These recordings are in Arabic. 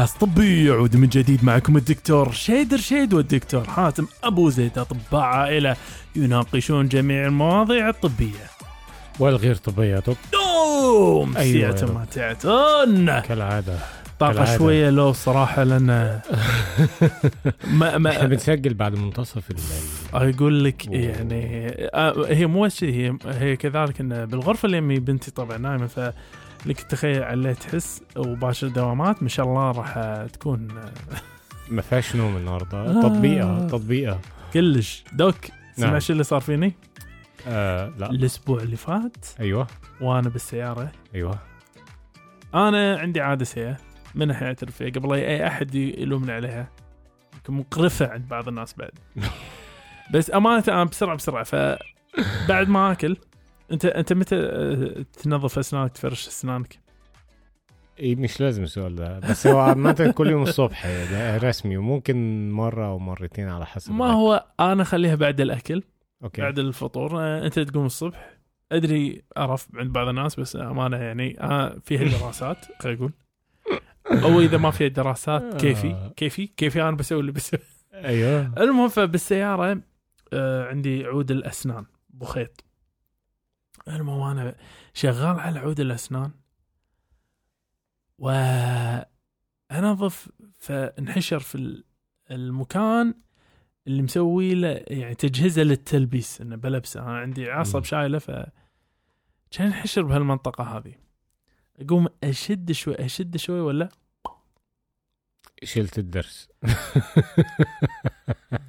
بودكاست طبي يعود من جديد معكم الدكتور شيدر شيد والدكتور حاتم أبو زيد أطباء عائلة يناقشون جميع المواضيع الطبية. والغير طبية دكتور دوم أيوة. ما تعتون كالعادة طاقة كالعادة. شوية لو صراحة لأن ما إحنا ما بنسجل بعد منتصف الليل أقول لك أوه. يعني آه، هي مو هي هي كذلك إن بالغرفة اللي يمي بنتي طبعا نايمة ف لك تخيل عليه تحس وباشر دوامات ما شاء الله راح تكون ما فيهاش نوم النهارده. آه. تطبيقة تطبيقة. كلش. دوك سمع نعم. شو اللي صار فيني؟ آه لا. الأسبوع اللي فات أيوه. وأنا بالسيارة. أيوه. أنا عندي عادة سيئه من اعترف فيها قبل أي أحد يلومني عليها. يمكن مقرفة عند بعض الناس بعد. بس أمانة أنا بسرعة بسرعة. فبعد ما آكل انت أنت متى آه، تنظف أسنانك تفرش أسنانك؟ إيه مش لازم السؤال ده بس هو عامة كل يوم الصبح ده رسمي وممكن مرة أو مرتين على حسب ما الأكل. هو أنا أخليها بعد الأكل أوكي. بعد الفطور. آه، أنت تقوم الصبح. أدري أعرف عند بعض الناس بس أمانة يعني آه فيها دراسات خلينا نقول أو إذا ما فيها دراسات كيفي كيفي كيفي أنا بسوي اللي بسوي. أيوه. المهم فبالسيارة عندي عود الأسنان بخيط. المهم أنا شغال على عود الأسنان. وانظف فانحشر في ال- المكان اللي مسوي له يعني تجهيزه للتلبيس إنه بلبسه. أنا عندي عصب. شايلة ف كان ينحشر بهالمنطقة هذه. أقوم أشد شوي أشد شوي ولا؟ شلت الدرس.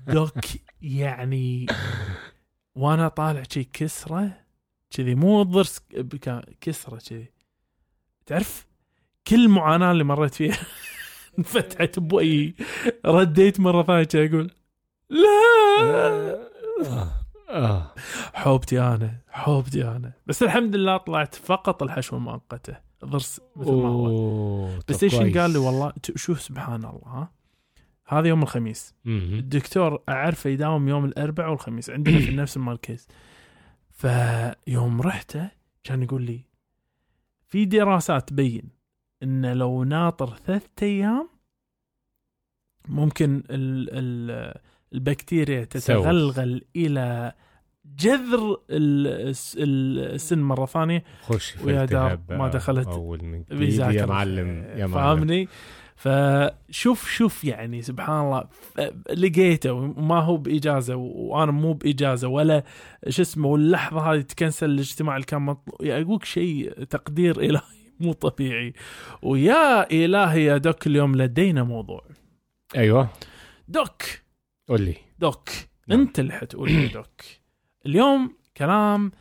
دوك يعني وأنا طالع شي كسرة كذي مو ضرس بكا- كسرة كذي. تعرف كل معاناة اللي مريت فيها انفتحت بوي رديت مرة ثانية أقول لا! آه. حوبتي أنا حوبتي أنا. بس الحمد لله طلعت فقط الحشوه المؤقتة ضرس مثل ما هو. إيش كويس. قال لي؟ والله شوف سبحان الله ها. هذا يوم الخميس. الدكتور أعرفه يداوم يوم الأربعاء والخميس عندنا في نفس المركز. فيوم رحته كان يقول لي في دراسات تبين إن لو ناطر ثلاثة أيام ممكن ال ال البكتيريا تتغلغل إلى جذر ال- الس- السن مرة ثانية خش ويا دار ما دخلت بيذاكر. يا معلم يا معلم. فاهمني فشوف شوف يعني سبحان الله لقيته وما هو بإجازة وأنا مو بإجازة ولا شو اسمه واللحظة هذه تكنسل الاجتماع اللي كان مطلوب. يعني أقولك شيء تقدير إلهي مو طبيعي. ويا إلهي يا دوك اليوم لدينا موضوع. أيوه. دوك. قول لي. دوك. نعم. أنت اللي حتقول لي دوك. اليوم كلام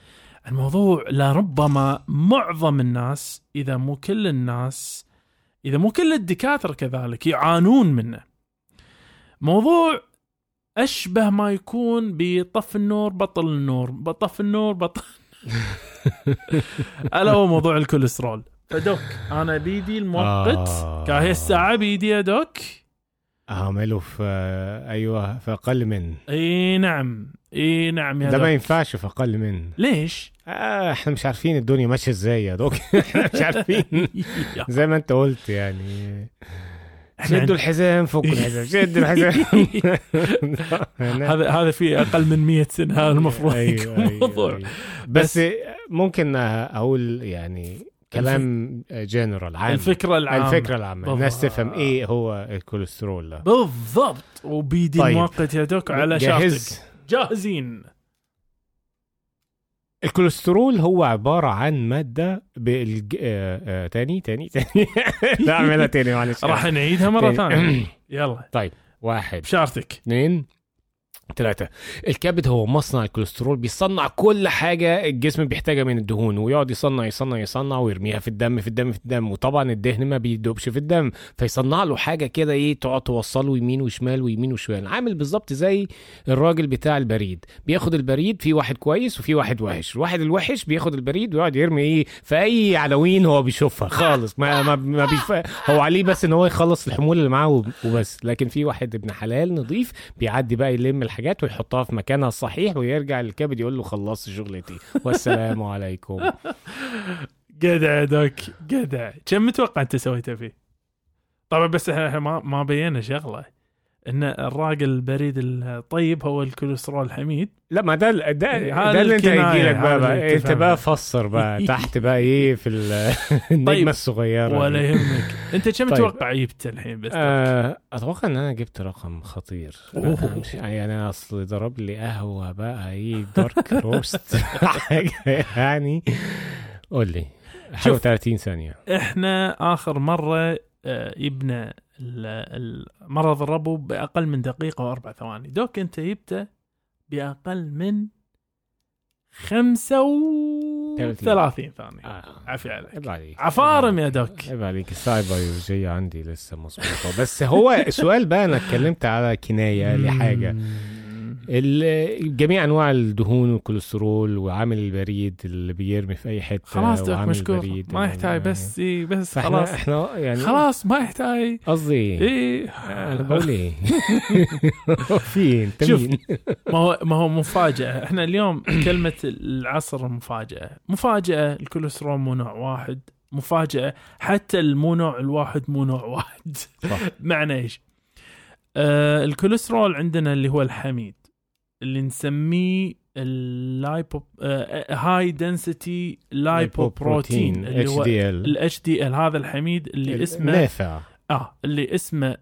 الموضوع لربما معظم الناس إذا مو كل الناس إذا مو كل الدكاترة كذلك يعانون منه. موضوع أشبه ما يكون بطف النور بطل النور بطف النور بطل ألا هو موضوع الكوليسترول. فدوك أنا بيدي المؤقت آه. كاهي الساعة بيدي يا دوك. اعمله في أيوه في أقل من. إي نعم إي نعم يا ده ما ينفعش في أقل من. ليش؟ آه إحنا مش عارفين الدنيا ماشية إزاي يا دوك. إحنا مش عارفين. زي ما انت قلت يعني. شدوا الحزام فكوا الحزام. شدوا الحزام. هذا هذا في أقل من 100 سنة هذا المفروض. أيوة، يكون أيوة، موضوع أيوة. بس ممكن أقول يعني كلام جنرال عام. الفكرة العامة. الفكرة العامة. الناس. تفهم إيه هو الكوليسترول. ده بالضبط. وبيدي طيب. المؤقت يا دوك على جاهز شرطتك جاهزين. الكوليسترول هو عبارة عن مادة بالج... آه آه تاني تاني تاني. لا أعملها تاني معلش. راح نعيدها مرة تاني. ثانية. يلا. واحد. بشارتك. اثنين. ثلاثة الكبد هو مصنع الكوليسترول بيصنع كل حاجة الجسم بيحتاجها من الدهون ويقعد يصنع يصنع يصنع ويرميها في الدم في الدم في الدم. وطبعا الدهن ما بيدوبش في الدم فيصنع له حاجة كده إيه تقعد توصله يمين وشمال ويمين وشمال. عامل بالظبط زي الراجل بتاع البريد. بياخد البريد في واحد كويس وفي واحد وحش. الواحد الوحش بياخد البريد ويقعد يرمي إيه في أي عناوين هو بيشوفها. خالص ما ما, ما بيف... هو عليه بس إن هو يخلص الحمول اللي معاه وب- وبس. لكن في واحد ابن حلال نظيف بيعدي بقى يلم الحاجات ويحطها في مكانها الصحيح ويرجع للكبد يقول له خلصت شغلتي. والسلام عليكم. جدع دوك جدع. كم متوقع أنت سويته فيه؟ طبعا بس إحنا ما ما بينا شغلة. إن الراجل البريد الطيب هو الكوليسترول الحميد لا ما ده ده ده اللي أنت هيجي لك بقى, أنت. بقى فسر بقى تحت بقى إيه في ال- النجمة طيب. الصغيرة ولا. يهمك أنت كم طيب. تتوقع جبت الحين بس آه، أتوقع إن أنا جبت رقم خطير يعني أنا أصل ضرب لي قهوة بقى إيه دارك روست حاجة يعني قول لي حاجة شوف. 30 ثانية إحنا آخر مرة آه، يبنى المرض الربو بأقل من دقيقة وأربع ثواني. دوك أنت جبته بأقل من 35 ثانية. آه، عافية عليك. عفارم يا دوك. عيب عليك. الساعة البيولوجيه عندي لسه مظبوطه بس هو السؤال بقى أنا اتكلمت على مم. ال- جميع أنواع الدهون والكوليسترول وعامل البريد اللي بيرمي في أي حتة خلاص مشكور ما يحتاج بس إيه بس خلاص. إحنا يعني خلاص ما يحتاج. قصدي إيه. إيه أنا بقول إيه. في انت شوف. ما هو ما هو مفاجأة. إحنا اليوم كلمة العصر مفاجأة. مفاجأة الكوليسترول مو نوع واحد. مفاجأة حتى المو نوع الواحد مو نوع واحد. معنى إيش؟ آه الكوليسترول عندنا اللي هو الحميد. اللي نسميه ال lipo high density lipoprotein اللي هو DL ال HDL هذا الحميد اللي اسمه نافع آه اللي اسمه ال-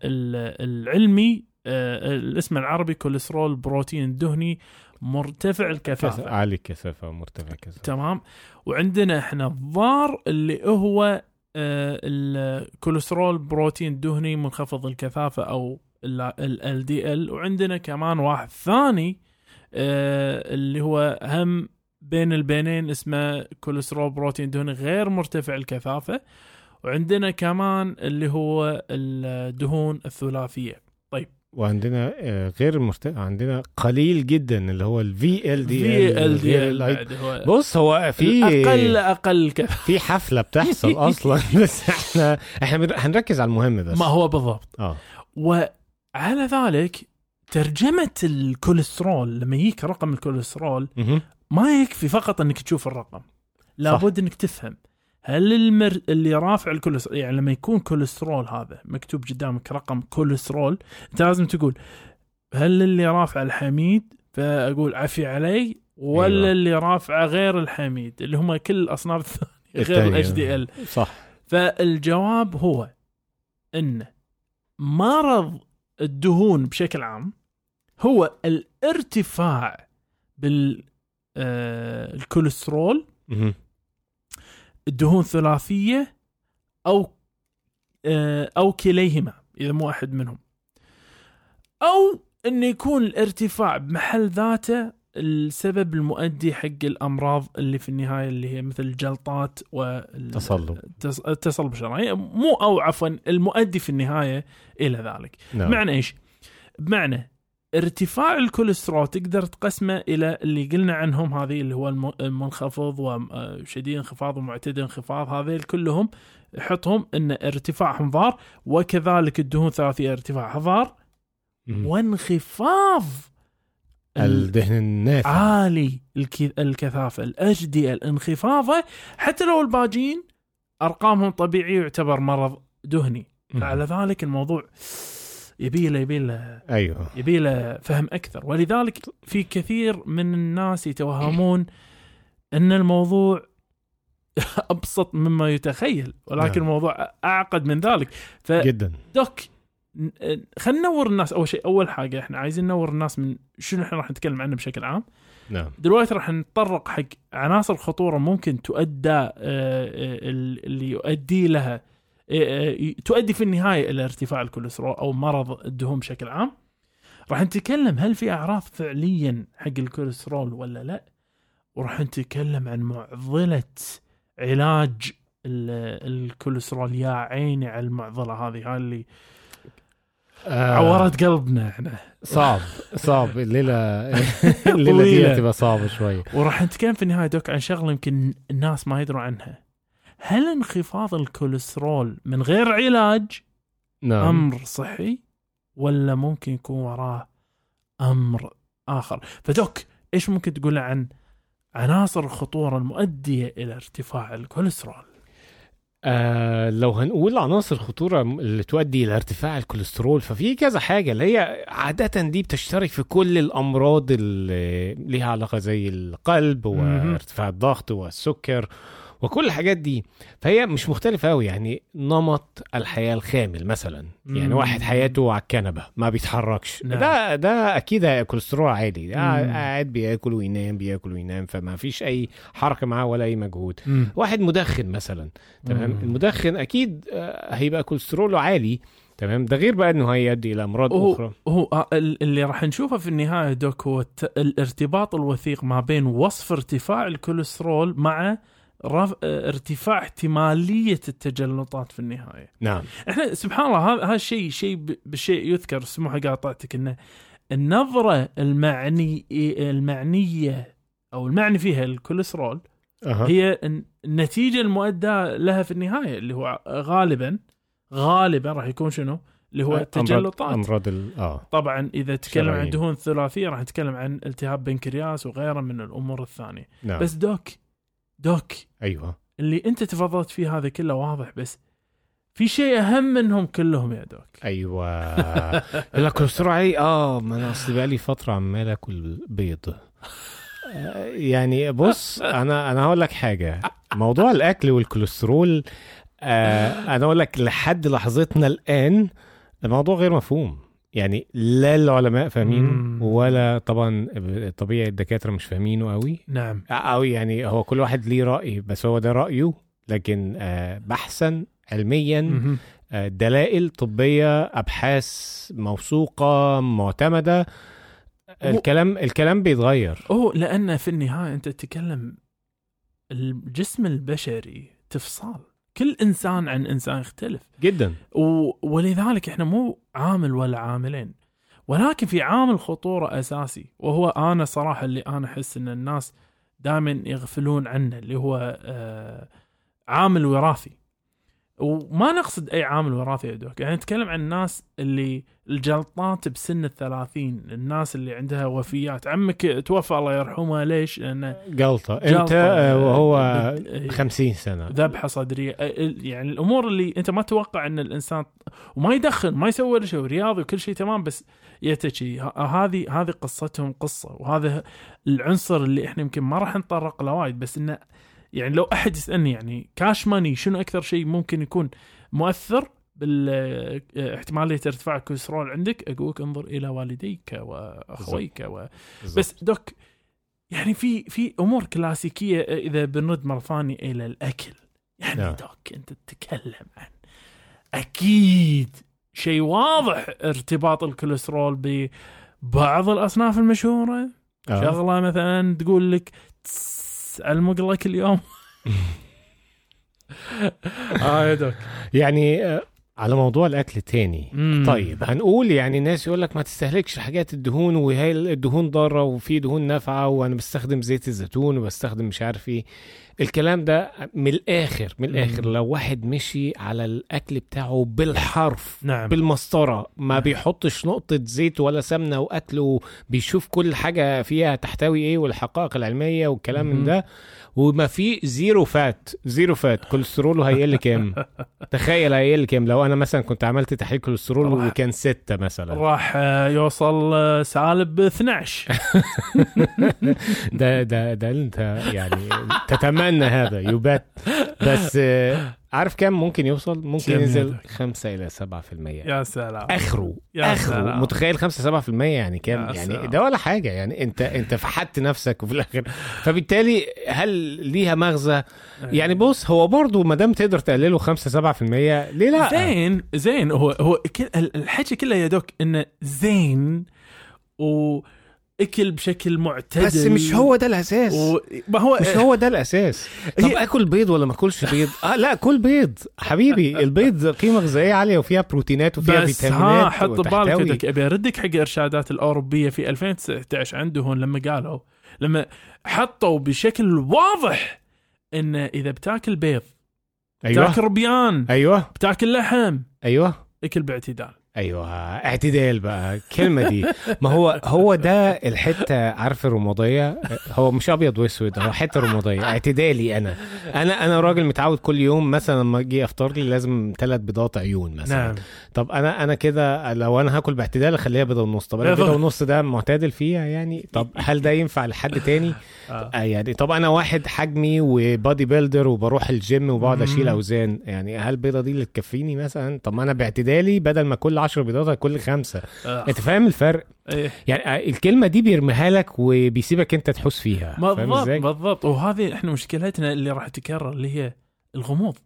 العلمي آه الاسم العربي كوليسترول بروتين دهني مرتفع الكثافة. عالي الكثافة مرتفع الكثافة. تمام. وعندنا إحنا الضار اللي هو آه الكوليسترول بروتين دهني منخفض الكثافة أو LDL وعندنا كمان واحد ثاني اللي هو هم بين البينين اسمه كوليسترول بروتين دهني غير مرتفع الكثافة وعندنا كمان اللي هو الدهون الثلاثية. وعندنا آه، غير المرتفع عندنا قليل جدا اللي هو الفي ال دي في ال دي ال هو بص هو في أقل أقل كثافه في حفلة بتحصل أصلا بس إحنا إحنا هنركز على المهم بس. ما هو بالضبط. آه. وعلى ذلك ترجمة الكوليسترول لما يجيك رقم الكوليسترول. ما يكفي فقط إنك تشوف الرقم. لابد إنك تفهم. هل المرء اللي رافع الكوليسترول يعني لما يكون كوليسترول هذا مكتوب قدامك رقم كوليسترول أنت لازم تقول هل اللي رافع الحميد؟ فأقول عفي علي. ولا أيوة. اللي رافعه غير الحميد اللي هم كل الأصناف الثانية غير. الاتش دي ال صح. فالجواب هو إن مرض الدهون بشكل عام هو الارتفاع بال آه،. الدهون ثلاثية أو آه، أو كليهما إذا مو واحد منهم أو إنه يكون الارتفاع بمحل ذاته السبب المؤدي حق الأمراض اللي في النهاية اللي هي مثل الجلطات وال تصلب. التص- التصلب الشرايين مو أو عفوا المؤدي في النهاية إلى ذلك نعم. بمعنى إيش؟ بمعنى ارتفاع الكوليسترول تقدر تقسمه إلى اللي قلنا عنهم هذه اللي هو الم- المنخفض وشديد انخفاض ومعتدل انخفاض هذيل كلهم حطهم إن ارتفاعهم ضار وكذلك الدهون ثلاثية ارتفاعها ضار مهم. وانخفاض ال- الدهن النافع عالي الك- الكثافة الاتش دي ال انخفاضه حتى لو الباجين أرقامهم طبيعيه يعتبر مرض دهني. فعلى ذلك الموضوع يبي له يبي له أيوه. يبي له فهم أكثر. ولذلك في كثير من الناس يتوهمون إن الموضوع أبسط مما يتخيل ولكن نعم. الموضوع أعقد من ذلك. جدا. دوك خلينا ننور الناس. أول شيء أول حاجة إحنا عايزين ننور الناس من شنو إحنا راح نتكلم عنه بشكل عام. نعم. دلوقتي راح نتطرق حق عناصر خطوره ممكن تؤدى آه، آه، اللي يؤدي لها تؤدي في النهاية إلى ارتفاع الكوليسترول أو مرض الدهون بشكل عام. راح نتكلم هل في أعراض فعليا حق الكوليسترول ولا لا؟ وراح نتكلم عن معضلة علاج ال- الكوليسترول. يا عيني على المعضلة هذه هاي اللي آه، عورت قلبنا إحنا. صعب صعب. الليلة الليلة دي. هتبقى صعبة شوية وراح نتكلم في النهاية دوك عن شغلة يمكن الناس ما يدروا عنها. هل انخفاض الكوليسترول من غير علاج نعم. أمر صحي ولا ممكن يكون وراه أمر آخر؟ فدوك إيش ممكن تقول عن عناصر الخطورة المؤدية إلى ارتفاع الكوليسترول؟ آه لو هنقول عناصر خطورة اللي تؤدي إلى ارتفاع الكوليسترول ففي كذا حاجة اللي هي عادة دي بتشترك في كل الأمراض اللي ليها علاقة زي القلب. وارتفاع الضغط والسكر وكل الحاجات دي فهي مش مختلفة أوي يعني نمط الحياة الخامل مثلا يعني مم. واحد حياته على الكنبة ما بيتحركش نعم. ده ده أكيد كوليسترول عالي مم. قاعد بياكل وينام بياكل وينام فما فيش أي حركة معاه ولا أي مجهود مم. واحد مدخن مثلا تمام. المدخن أكيد آه، هيبقى كوليستروله عالي تمام ده غير بقى إنه هيؤدي إلى أمراض هو أخرى هو آه، ال- اللي راح نشوفه في النهاية دوك هو الارتباط الوثيق ما بين وصف ارتفاع الكوليسترول مع رف... آه، ارتفاع احتمالية التجلطات في النهاية. نعم إحنا سبحان الله هذا الشيء شيء ب- بشيء يذكر سموحة قاطعتك إنه النظرة المعني المعنية أو المعني فيها الكوليسترول أه. هي الن- النتيجة المؤداه لها في النهاية اللي هو غالبا غالبا راح يكون شنو؟ اللي هو التجلطات أمراض ال... آه طبعا إذا تكلم عن. دهون ثلاثية راح نتكلم عن التهاب بنكرياس وغيره من الأمور الثانية نعم بس دوك دوك أيوه. اللي أنت تفضلت فيه هذا كله واضح بس في شيء أهم منهم كلهم يا دوك. أيوه. الكوليسترول عالي آه ما أنا اصل بقالي فترة عمال آكل بيض. آه، يعني بص أنا أنا هقول لك حاجة. موضوع الأكل والكوليسترول آه أنا أقول لك لحد لحظتنا الآن الموضوع غير مفهوم. يعني لا العلماء فاهمينه. ولا طبعا طبيعي الدكاترة مش فاهمينه قوي نعم أو يعني هو كل واحد ليه رأي بس هو ده رأيه لكن آه بحثا علميا. آه دلائل طبية أبحاث موثوقة معتمدة الكلام الكلام بيتغير هو لأن في النهاية أنت تتكلم الجسم البشري تفصال كل إنسان عن إنسان يختلف. جدا. و... ولذلك إحنا مو عامل ولا عاملين. ولكن في عامل خطورة أساسي وهو أنا صراحة اللي أنا أحس إن الناس دائما يغفلون عنه اللي هو آه عامل وراثي. وما نقصد أي عامل وراثي يا دوك يعني نتكلم عن الناس اللي الجلطات بسن الثلاثين الناس اللي عندها وفيات. عمك توفى الله يرحمه ليش؟ لأنه جلطة. أنت جلطة، آه، وهو آه، 50 سنة. ذبحة صدرية. يعني الأمور اللي أنت ما تتوقع إن الإنسان وما يدخن ما يسوي ولا شيء رياضي وكل شيء تمام بس يتشي هذه هذه قصتهم قصة وهذا العنصر اللي إحنا يمكن ما راح نتطرق له وايد بس إنه يعني لو أحد يسألني يعني كاش ماني شنو أكثر شيء ممكن يكون مؤثر باحتماليه ارتفاع الكوليسترول عندك أقول لك انظر إلى والديك وأخويك و... بس دوك يعني في في أمور كلاسيكية إذا بنرد مرة ثانية إلى الأكل يعني نعم. دوك أنت تتكلم عن أكيد شيء واضح ارتباط الكوليسترول ببعض الأصناف المشهورة آه. شغلة مثلا تقول لك تس علمق لك اليوم. آه يا دوك يعني آه، على موضوع الأكل تاني مم. طيب هنقول يعني الناس يقول لك ما تستهلكش حاجات الدهون وهي الدهون ضارة وفي دهون نافعة وأنا بستخدم زيت الزيتون وبستخدم مش عارف إيه الكلام ده من الآخر من الآخر مم. لو واحد مشي على الأكل بتاعه بالحرف نعم بالمسطرة ما نعم. بيحطش نقطة زيت ولا سمنة وأكله بيشوف كل حاجة فيها تحتوي إيه والحقائق العلمية والكلام من مهم. ده وما في zero fat zero fat كوليستروله هيقل كام تخيل هيقل كام لو أنا مثلا كنت عملت تحليل كوليسترول وكان ستة مثلا. راح يوصل سالب 12 ده ده ده أنت يعني تتمنى هذا يبات بس عارف كام ممكن يوصل؟ ممكن ينزل يدك؟ 5 إلى 7% يا سلام. آخره يا آخره. سلام. متخيل 5 7% يعني كام؟ يعني سلام. ده ولا حاجة. يعني انت انت فحت نفسك وفي الآخر. فبالتالي هل ليها مغزى؟ يعني بص هو برضه ما دام تقدر تقلله 5 7% ليه لا؟ زين زين. هو هو الحكي كله يا دوك انه زين واكل بشكل معتدل. بس مش هو ده الأساس. و... ما هو مش هو ده الأساس. طب هي- آكل بيض ولا ما آكلش بيض؟ آه لا كل بيض. حبيبي البيض قيمة غذائية عالية وفيها بروتينات وفيها بس فيتامينات ها حط ببالك. يدك أبي أردك حق الارشادات الأوروبية في 2019 عندهم لما قالوا لما حطوا بشكل واضح إن إذا بتاكل بيض أيوه. بتاكل ربيان أيوه. بتاكل لحم أيوه. أكل باعتدال. أيوه اعتدال بقى. الكلمة دي. ما هو هو ده الحتة عارف الرماديه هو مش أبيض وأسود هو حتة رماديه اعتدالي أنا. أنا أنا راجل متعود كل يوم مثلا لما أجي أفطر لي لازم ثلاث بيضات عيون مثلا نعم طب أنا أنا كده لو أنا هاكل باعتدال أخليها بيضة ونص طب أنا. بيضه ونص ده معتدل فيها يعني طب هل ده ينفع لحد تاني آه. آه يعني طب أنا واحد حجمي وبادي بيلدر وبروح الجيم وبقعد أشيل. أوزان يعني هل البيضة دي اللي تكفيني مثلا طب ما أنا باعتدالي بدل ما كل 10 بيضات كل خمسة آه. أنت فاهم الفرق إيه. يعني آه، الكلمة دي بيرميها لك وبيسيبك أنت تحوس فيها إزاي بالضبط وهذه إحنا مشكلتنا اللي راح تكرر اللي هي الغموض.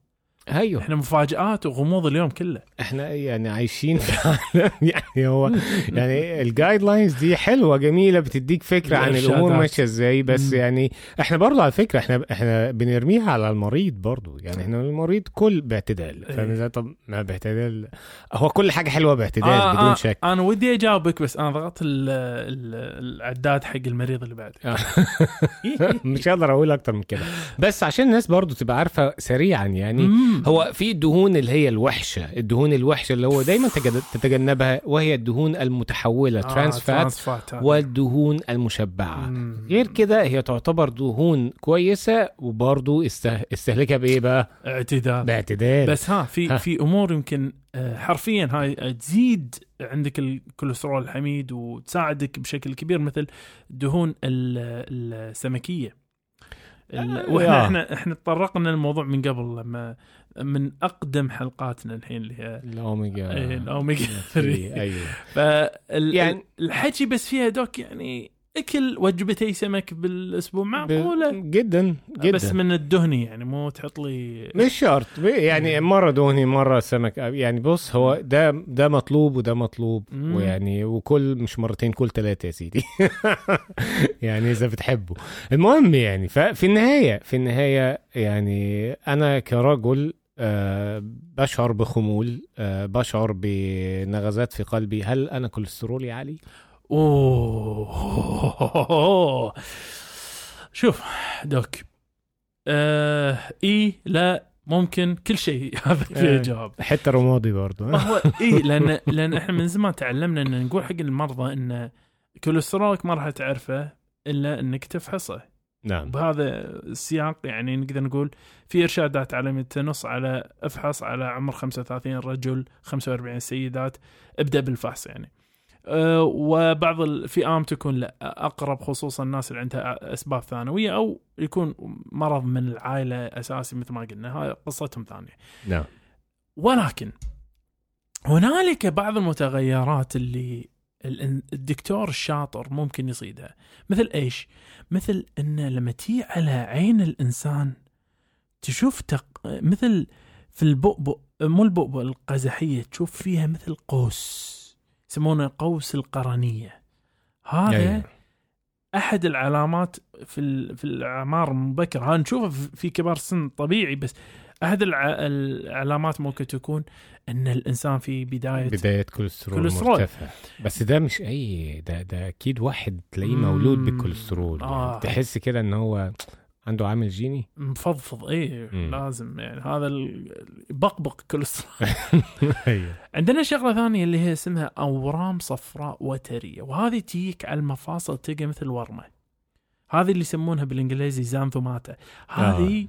أيوه إحنا مفاجآت وغموض اليوم كله إحنا يعني عايشين في عالم يعني هو يعني الجايد لاينز دي حلوة جميلة بتديك فكرة عن الأمور. ماشية إزاي بس مم. يعني إحنا برضو على فكرة إحنا إحنا بنرميها على المريض برضو يعني إحنا المريض كل باعتدال فاهم إيه. إزاي طب ما باعتدال هو كل حاجة حلوة باعتدال آه، بدون آه، شك أنا ودي أجاوبك بس أنا ضغطت ال- ال- العداد حق المريض اللي بعد آه. مش هقدر أقول أكتر من كده بس عشان الناس برضو تبقى عارفة سريعا يعني مم. هو في الدهون اللي هي الوحشة الدهون الوحشة اللي هو دايما تتجنبها وهي الدهون المتحولة آه، trans fat آه. والدهون المشبعة مم. غير كده هي تعتبر دهون كويسة وبرضه استه... استهلكها بإيه بقى؟ اعتدال باعتدال بس ها في ها. في أمور يمكن آه، حرفيا هاي تزيد عندك الكوليسترول الحميد وتساعدك بشكل كبير مثل الدهون ال- السمكية ال- وإحنا آه. إحنا إحنا تطرقنا للموضوع من قبل لما من أقدم حلقاتنا الحين اللي هي الأوميجا. إيه، الأوميجا 3 أيوه. فال يعني- بس فيها دوك يعني اكل وجبتي سمك بالأسبوع معقولة؟ جدا جدا. بس من الدهني يعني مو تحط لي مش شرط. يعني مرة دهني مرة سمك. يعني بص هو ده ده مطلوب وده مطلوب. مم. ويعني وكل مش مرتين كل ثلاثة يا سيدي. يعني إذا بتحبه. المهم يعني ففي النهاية في النهاية يعني أنا كرجل آه بشعر بخمول آه بشعر بنغزات في قلبي. هل أنا كوليسترولي عالي أوه. شوف دوك. آه إي لا ممكن كل شيء. هذا آه. فيه جواب حتى رمادي برضو. ما هو إي لأن لأن إحنا من زمان تعلمنا إن نقول حق المرضى إن كوليسترولك ما راح تعرفه إلا إنك تفحصه. نعم. بهذا السياق يعني نقدر نقول في إرشادات عالميه تنص على أفحص على عمر 35 رجل 45 سيدات. ابدأ بالفحص يعني. وبعض الفئام تكون لا أقرب خصوصا الناس اللي عندها أسباب ثانوية أو يكون مرض من العائلة أساسي مثل ما قلنا. هاي قصتهم ثانية. نعم. ولكن هنالك بعض المتغيرات اللي ال- الدكتور الشاطر ممكن يصيدها. مثل إيش؟ مثل إن لما تيجي على عين الإنسان تشوف تق... مثل في البؤبؤ مو البؤبؤ القزحية تشوف فيها مثل قوس. يسمونه قوس القرنية هذا أيوة. أحد العلامات في في الأعمار المبكرة هذا نشوفه في- كبار السن طبيعي بس أحد الع... العلامات ممكن تكون إن الإنسان في بداية بداية كوليسترول, كوليسترول. مرتفع بس ده مش أي ده ده أكيد واحد تلاقيه. مولود بالكوليسترول آه. يعني تحس كده إن هو عنده عامل جيني؟ مفضفض إيه مم. لازم يعني هذا بقبق كوليسترول. أيوه. عندنا شغلة ثانية اللي هي اسمها أورام صفراء وترية وهذه تجيك على المفاصل تلقى مثل ورمة. هذه اللي يسمونها بالإنجليزي xanthomata. هذه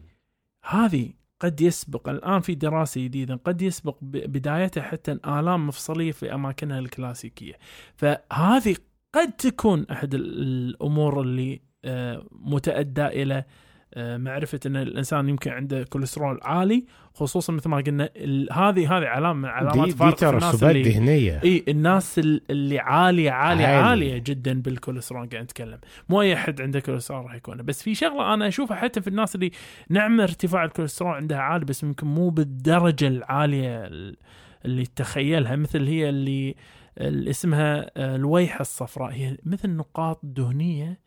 هذه قد يسبق الآن في دراسة جديدة قد يسبق بدايتها حتى آلام مفصلية في أماكنها الكلاسيكية. فهذه قد تكون أحد ال- الأمور اللي آه، متادى إلى آه، معرفة إن الإنسان يمكن عنده كوليسترول عالي خصوصا مثل ما قلنا هذه هذه علامة من علامات دي, دي الناس اللي دهنيه إي الناس ال- اللي عالية عالية عالي. عالية جدا بالكوليسترول قاعد نتكلم. مو أي أحد عنده كوليسترول راح يكون. بس في شغلة أنا أشوفها حتى في الناس اللي نعم ارتفاع الكوليسترول عندها عالي بس يمكن مو بالدرجة العالية ال- اللي تخيلها. مثل هي اللي اللي اسمها آه، اللويحة الصفراء. هي مثل نقاط دهنية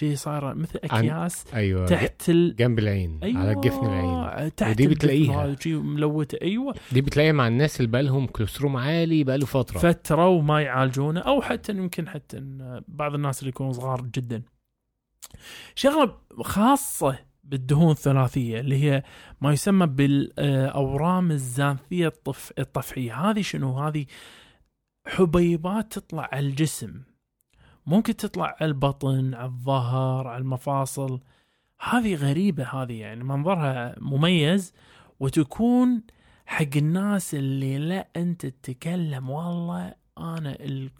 شي صايره مثل أكياس أيوه. تحت ال... جنب العين أيوه على جفن العين. تحت ودي بتلاقيها. ملوته أيوه. دي بتلاقيها مع الناس اللي بقالهم كوليسترول عالي بقاله فترة. فترة وما يعالجونه أو حتى يمكن حتى بعض الناس اللي يكونوا صغار جدا. شغلة خاصة بالدهون الثلاثية اللي هي ما يسمى بالأورام الزانثية الطف الطفحيه، هذه شنو؟ هذه حبيبات تطلع على الجسم. ممكن تطلع على البطن على الظهر على المفاصل. هذه غريبة هذه يعني منظرها مميز وتكون حق الناس اللي لا أنت تتكلم. والله أنا ال-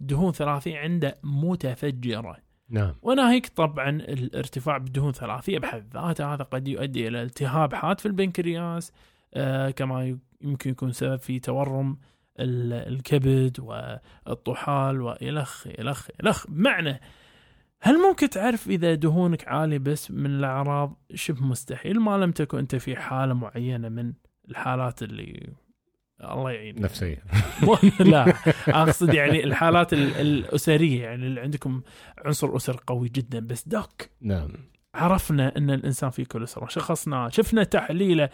الدهون ثلاثية عنده متفجرة. نعم. وناهيك طبعا الارتفاع بالدهون الثلاثية بحد ذاته هذا قد يؤدي إلى التهاب حاد في البنكرياس آه كما يمكن يكون سبب في تورم. الكبد والطحال وإلخ إلخ إلخ. معنى هل ممكن تعرف إذا دهونك عالية بس من الأعراض؟ شبه مستحيل. ما لم تكن أنت في حالة معينة من الحالات اللي الله يعين نفسية. لا أقصد يعني الحالات ال- الأسرية. يعني اللي عندكم عنصر اسري قوي جدا بس دوك. نعم. عرفنا أن الإنسان فيه كوليسترول شخصناه شفنا تحليله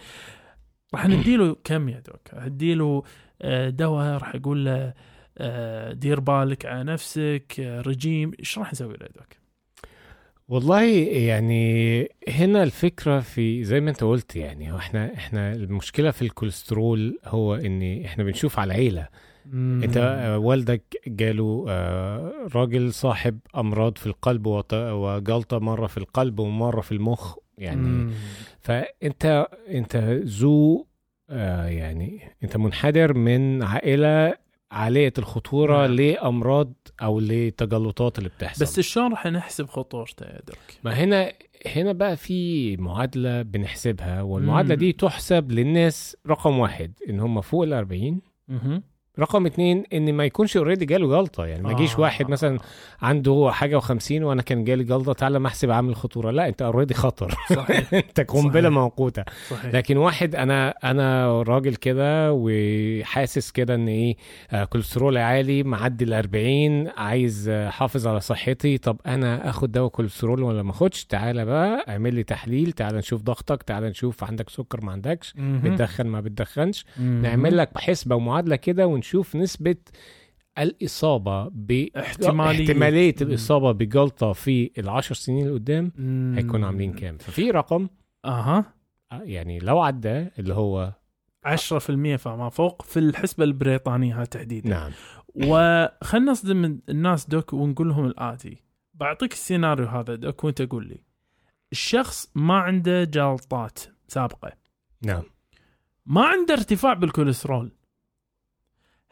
راح نديله كم يا doc؟ نديله آه، دواء راح يقول له آه، دير بالك على نفسك آه، رجيم. إيش راح نسوي له doc؟ والله يعني هنا الفكرة في زي ما أنت قلت يعني هو إحنا إحنا المشكلة في الكوليسترول هو إن إحنا بنشوف على العيلة. أنت آه، والدك جاله راجل صاحب أمراض في القلب وجلطة مرة في القلب ومرة في المخ يعني مم. فأنت أنت ذو آه، يعني أنت منحدر من عائلة عالية الخطورة نعم. لأمراض أو لتجلطات اللي بتحصل بس شلون راح نحسب خطورته يا دوك ما هنا هنا بقى في معادلة بنحسبها والمعادلة مم. دي تحسب للناس رقم واحد إن هم فوق ال 40 مهم. رقم اتنين إن ما يكونش already جاله جلطة. يعني ما يجيش آه. واحد مثلا عنده حاجة و50 وأنا كان جالي جلطة تعالى ما أحسب عامل خطورة. لا أنت already خطر. صحيح. أنت قنبلة صحيح. موقوتة. صحيح. لكن واحد أنا أنا راجل كده وحاسس كده إن إيه آه، كوليسترول عالي معدي ال 40 عايز آه، أحافظ على صحتي. طب أنا آخد دواء كوليسترول ولا ما آخدش؟ تعالى بقى اعمل لي تحليل. تعالى نشوف ضغطك. تعالى نشوف عندك سكر ما عندكش. بتدخن ما بتدخنش. نعمل لك حسبة ومعادلة كده ونشوف نسبة الإصابة ب احتمالية. احتمالية مم. الإصابة بجلطة في العشر سنين اللي قدام. هيكون عاملين كام. ففي رقم. أها. آه، يعني لو عداه اللي هو 10% فما فوق في الحسبة البريطانية ها تحديدا نعم. وخلنا نصدم الناس دوك ونقول لهم الآتي. بعطيك السيناريو هذا دوك وأنت قول لي. الشخص ما عنده جلطات سابقة. نعم. ما عنده ارتفاع بالكوليسترول.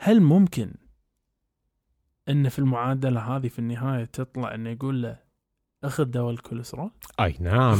هل ممكن إن في المعادلة هذه في النهاية تطلع إنه يقول له أخذ دواء الكوليسترول أي نعم.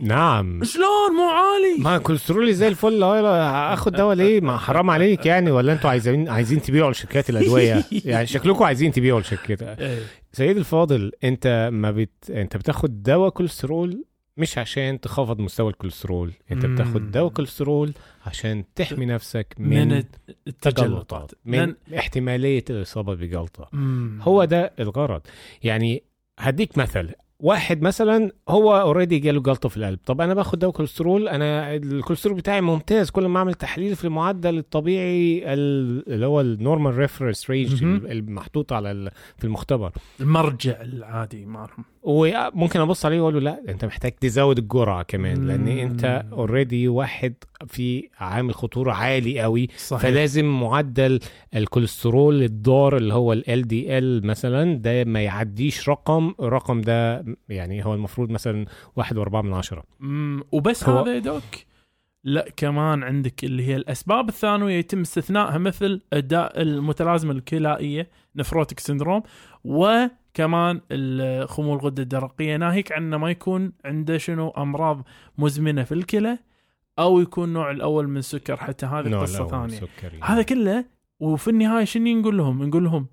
نعم. شلون؟ مو عالي. ما كوليسترولي زي الفل. اخد دواء ليه؟ ما حرام عليك يعني. ولا أنتوا عايزين عايزين تبيعوا لشركات الأدوية؟ يعني شكلكم عايزين تبيعوا لشركات إيه. سيد الفاضل أنت ما بت... أنت بتاخد دواء كوليسترول مش عشان تخفض مستوى الكوليسترول. انت مم. بتاخد دواء كوليسترول عشان تحمي نفسك من من, الت- التجلطات من لأن- احتمالية الإصابة بجلطة. مم. هو ده الغرض. يعني هديك مثل. واحد مثلا هو already جاله جلطة في القلب. طب أنا باخد دواء كوليسترول أنا الكوليسترول بتاعي ممتاز. كل ما أعمل تحليل في المعدل الطبيعي ال- اللي هو ال normal reference range مهم. المحطوط على في المختبر. المرجع العادي مالهم. وممكن أبص عليه واقول له لا أنت محتاج تزود الجرعة كمان لأن. أنت already واحد في عامل خطورة عالي قوي صحيح فلازم معدل الكوليسترول الضار اللي هو LDL مثلا ده ما يعديش رقم الرقم ده يعني هو المفروض مثلا واحد وأربعة من عشرة مم. وبس هو- هذا يا doc لا كمان عندك اللي هي الأسباب الثانوية يتم استثنائها مثل الداء المتلازمة الكلائية nephrotic syndrome وكمان ال- خمول الغدة الدرقية ناهيك عن ما يكون عنده شنو أمراض مزمنة في الكلى أو يكون نوع الأول من السكر حتى هذه قصة ثانية سكري. هذا كله وفي النهاية شنو نقول لهم؟ نقول لهم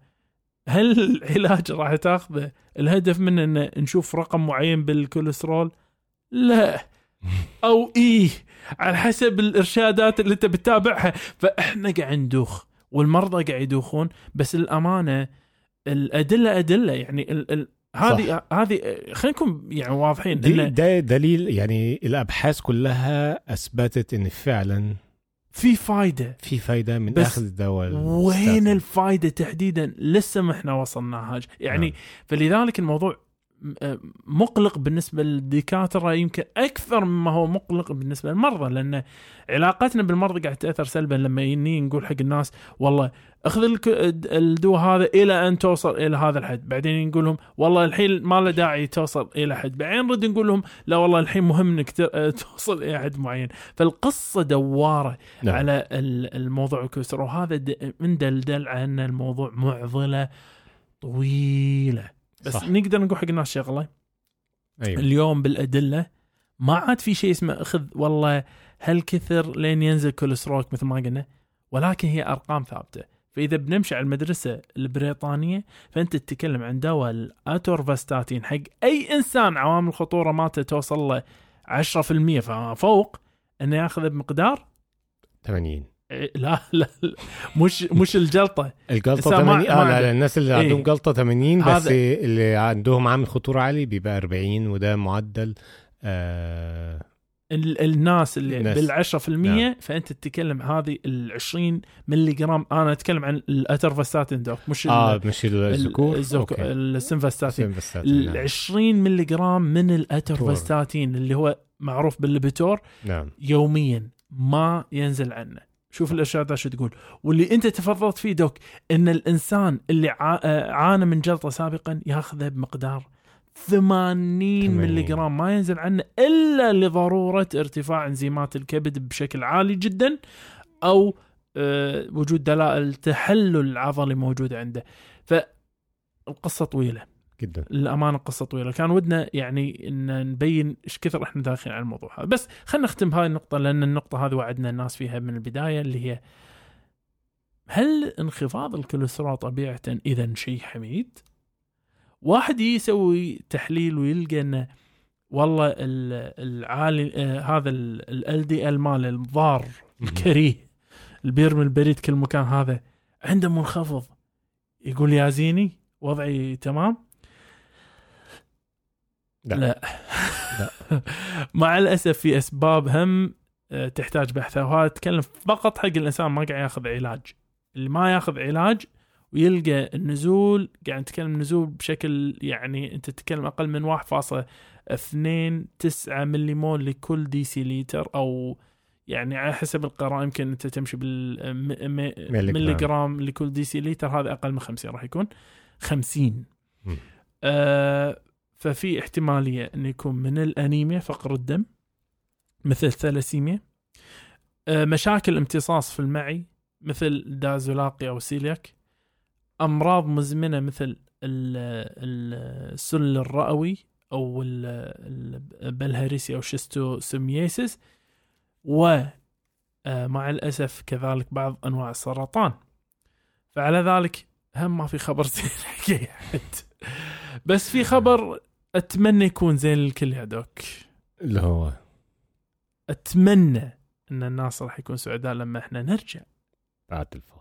هل العلاج راح تاخذه الهدف منه إن نشوف رقم معين بالكوليسترول؟ لا أو إيه على حسب الإرشادات اللي انت بتتابعها فإحنا قاعد ندوخ والمرضى قاعد يدوخون بس الأمانة الأدلة أدلة يعني ال ال هذه هذه خلينا نكون يعني واضحين. دي ده دليل يعني الأبحاث كلها أثبتت إن فعلا في فايدة. في فايدة من أخذ الدواء وين. الفايدة تحديدا؟ لسه ما إحنا وصلناش يعني نعم. فلذلك الموضوع آه، مقلق بالنسبة للدكاتره يمكن أكثر مما هو مقلق بالنسبة للمرضى لأن علاقتنا بالمرضى قاعد تأثر سلبا لما يني نقول حق الناس والله أخذ الدواء هذا إلى أن توصل إلى هذا الحد. بعدين نقول لهم والله الحين ما له داعي توصل إلى حد. بعدين نرد نقول لهم لا والله الحين مهم إنك آه، توصل إلى حد معين. فالقصة دوارة نعم. على ال- الموضوع الكوليسترول وهذا من دلدل على أن الموضوع معضلة طويلة. بس صح. نقدر نقول حق الناس شغلة. أيوه. اليوم بالأدلة ما عاد في شيء اسمه أخذ والله هل كثر لين ينزل كوليسترولك مثل ما قلنا ولكن هي أرقام ثابتة. فإذا بنمشي على المدرسة البريطانية فأنت تتكلم عن دواء الاتورفاستاتين حق أي إنسان عوامل الخطورة مالته توصل له 10% فما فوق إنه ياخذ بمقدار؟ 80 إيه، لا لا, مش مش الجلطة. الجلطه إنسان ما- 80 ما آه لا. لا الناس اللي إيه. عندهم جلطه 80 بس هذا- اللي عندهم عامل خطورة عالي بيبقى 40 وده معدل آه ال- الناس اللي الناس. بال 10% نعم. فأنت تتكلم هذه ال 20 ملي جرام أنا أتكلم عن ال atorvastatin doc مش آه ال- مش ال- الذكور الزوك- أوكي. ال simvastatin simvastatin، ال نعم. 20 ملي جرام من الأترفاستاتين اللي هو معروف بالليبيتور نعم يوميا ما ينزل عنه شوف الارشادات شو تقول واللي أنت تفضلت فيه دوك إن الإنسان اللي آه، عانى من جلطة سابقا ياخذه بمقدار 80 ملي جرام ما ينزل عنه إلا لضرورة ارتفاع إنزيمات الكبد بشكل عالي جدا أو آه، وجود دلائل تحلل عضلي موجوده عنده. فالقصة طويلة. جدا. للامانه قصه طويلة. كان ودنا يعني إن نبين إيش كثر إحنا داخلين على الموضوع هذا. بس خلينا نختم بهاي النقطة لأن النقطة هذه وعدنا الناس فيها من البداية اللي هي هل انخفاض الكوليسترول طبيعة إذا شيء حميد؟ واحد يسوي تحليل ويلقى إنه والله ال- العالي آه هذا ال دي ال مال الضار الكريه اللي بيرمي البريد كل مكان هذا عنده منخفض. يقول يا زيني وضعي تمام؟ لا. لا, مع الأسف في أسباب هم آه، تحتاج بحثها وهذا اتكلم فقط حق الإنسان ما قاعد ياخذ علاج. اللي ما ياخذ علاج ويلقى النزول قاعد نتكلم نزول بشكل يعني أنت تتكلم أقل من 1.29 ملي مول لكل دي سي لتر أو يعني على حسب القراءة يمكن أنت تمشي ملي بالملي جرام. لكل دي سي لتر هذا أقل من 50 راح يكون 50 مم. آه ففي احتمالية انه يكون من الأنيميا فقر الدم مثل الثلاسيميا آه مشاكل امتصاص في المعي مثل الزلاقي أو سيلياك أمراض مزمنة مثل ال- ال- السل الرئوي أو ال- البلهارسيا أو schistosomiasis و آه، مع الأسف كذلك بعض أنواع السرطان. فعلى ذلك هم ما في خبر زين. بس في خبر أتمنى يكون زين للكل يا دوك. اللي هو؟ أتمنى أن الناس راح يكون سعداء لما إحنا نرجع. بعد الفاصل.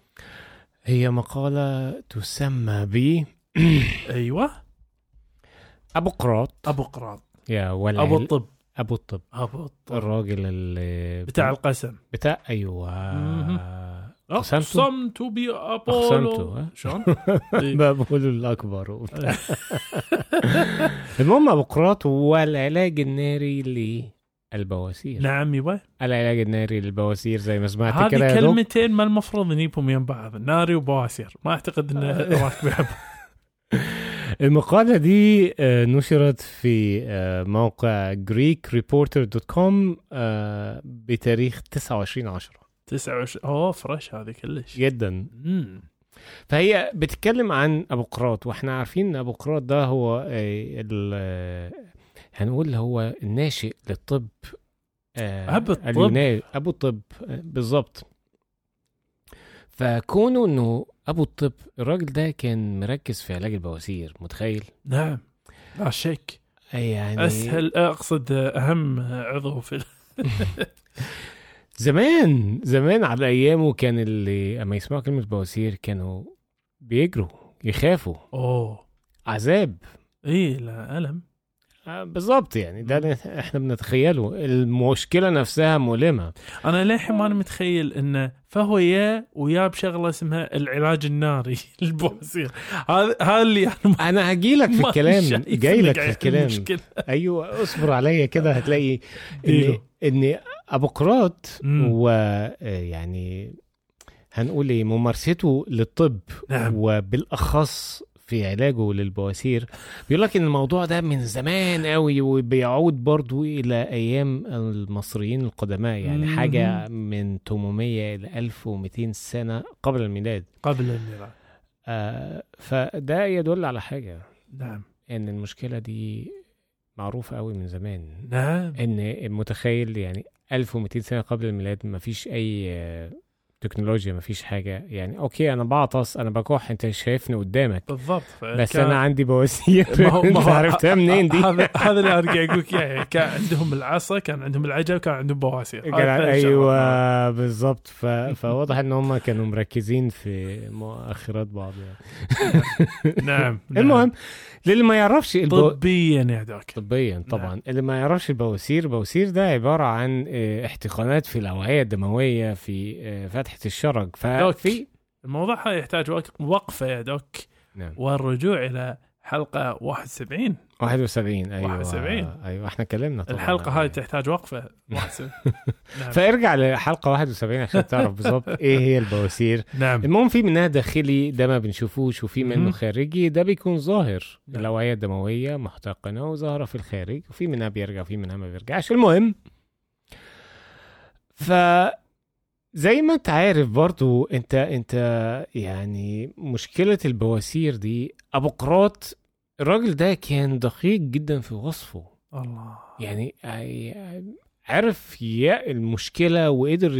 هي مقالة تسمى ب أيوه أبو قراط أبو قراط يا ولا أبو الطب أبو الطب أبو الطب الراجل اللي بتاع القسم بتاع مهم. أقسمت؟ أقسمت بأبولو أقسمت، ها؟ شلون؟ الأكبر وبتاع. المهم أبو قراط هو العلاج الناري للبواسير نعم يبا العلاج الناري للبواسير زي ما سمعت كده هذه كلمتين ما المفروض نجيبهم يم بعض. ناري وبواسير. ما أعتقد إن راك المقالة دي آه، نشرت في آه، موقع greekreporter.com آه، بتاريخ 29 10 29 أوه فريش هذه كلش. جدا. مم. فهي بتتكلم عن أبو قراط وإحنا عارفين إن أبو قراط ده هو هنقول هو الناشئ للطب آه، أبو الطب. اليوناني. أبو الطب آه، بالظبط. فكونه إنه أبو الطب الراجل ده كان مركز في علاج البواسير متخيل؟ نعم. لا شك. يعني أسهل أقصد أهم عضو في زمان زمان على أيامه كان اللي أما يسمعوا كلمة بواسير كانوا بيجروا يخافوا. أوه. عذاب. اي لا ألم. بالظبط يعني ده إحنا بنتخيله. المشكلة نفسها مؤلمة. أنا للحين ماني متخيل انه فهو يا ويا بشغلة اسمها العلاج الناري. للبواسير هذا هذا اللي أنا أنا هجي لك في ما الكلام جاي لك في الكلام. المشكلة. أيوه اصبر عليا كده هتلاقي ان ديله. ان ابوقراط. ويعني هنقول إيه ممارسته للطب نعم. وبالأخص في علاجه للبواسير. بيقول لك إن الموضوع ده من زمان قوي وبيعود برضو إلى أيام المصريين القدماء يعني مم. حاجة من 800 ل 1200 سنة قبل الميلاد. قبل الميلاد. آه فده يدل على حاجة نعم. إن المشكلة دي معروفة قوي من زمان. نعم. إن متخيل يعني 1200 سنة قبل الميلاد ما فيش أي تكنولوجيا ما فيش حاجة. يعني okay أنا بعطس أنا بكح أنت شايفني قدامك. بالضبط. بس فكان- أنا عندي بواسير. ما هو عرفتها منين دي هذا اللي قاعد أقول لك إياه. يعني كان عندهم العصا كان عندهم العجل كان عندهم بواسير. كان-. أيوه بالظبط ف... فواضح إن هم كانوا مركزين في مؤخرات بعض يعني. نعم نعم. للي ما يعرفش البو... طبيا يا دوك طبيا طبعا. اللي ما يعرفش البواسير البواسير ده عبارة عن آه، احتقانات في الأوعية الدموية في آه، فتحة الشرج دوك ففي الموضوع هذا يحتاج وق- وقفة يا دوك نعم. والرجوع إلى حلقة 71 71 أيوه. 71. أيوه إحنا اتكلمنا طبعا. الحلقة عن- هذه تحتاج وقفة. 71 نعم. فارجع لحلقة 71 عشان تعرف بالظبط إيه هي البواسير. نعم. المهم في منها داخلي ده ما بنشوفوش وفي منه. خارجي ده بيكون ظاهر. نعم. الأوعية الدموية محتقنة وظاهرة في الخارج وفي منها بيرجع وفي منها ما بيرجعش. المهم ف زي ما أنت عارف برضو أنت أنت يعني مشكلة البواسير دي ابوقراط الراجل ده كان دقيق جدا في وصفه الله. يعني عرف المشكلة وقدر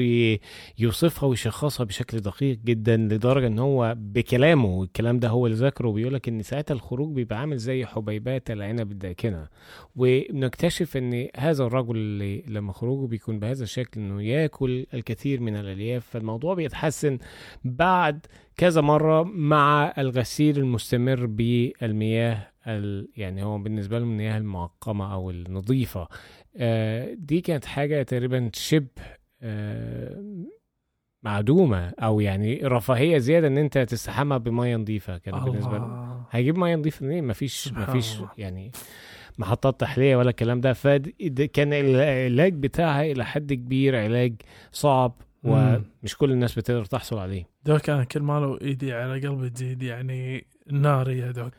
يوصفها ويشخصها بشكل دقيق جدا لدرجة إن هو بكلامه والكلام ده هو اللي ذاكره بيقول لك إن ساعتها الخروج بيبقى عامل زي حبيبات العنب الداكنة. ونكتشف إن هذا الرجل اللي لما خروجه بيكون بهذا الشكل إنه يأكل الكثير من الألياف. فالموضوع بيتحسن بعد كذا مرة مع الغسيل المستمر بالمياه ال... يعني هو بالنسبة له المياه المعقمة أو النظيفة. آه دي كانت حاجة تقريبا شبه آه معدومة أو يعني رفاهية زيادة إن أنت تستحمى بمية نظيفة كان بالنسبة له هيجيب مية نظيفة منين مفيش مفيش. يعني محطات تحلية ولا الكلام ده. فكان العلاج بتاعها إلى حد كبير علاج صعب. ومش كل الناس بتقدر تحصل عليه. دوك أنا كل ما لو ايدي على قلبي تزيد يعني ناري يا دوك.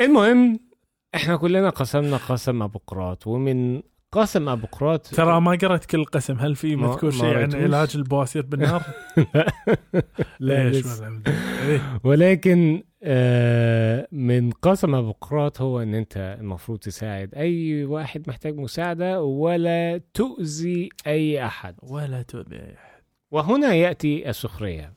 المهم إحنا كلنا قسمنا قسم ابوقراط ومن قسم ابوقراط ترى ما قرأت كل قسم هل في مذكور شيء عن؟ علاج البواسير بالنار؟ ليش إيه؟ ولكن آه، من قسم ابوقراط هو إن أنت المفروض تساعد أي واحد محتاج مساعدة ولا تؤذي أي أحد ولا تؤذي أي أحد. وهنا يأتي السخرية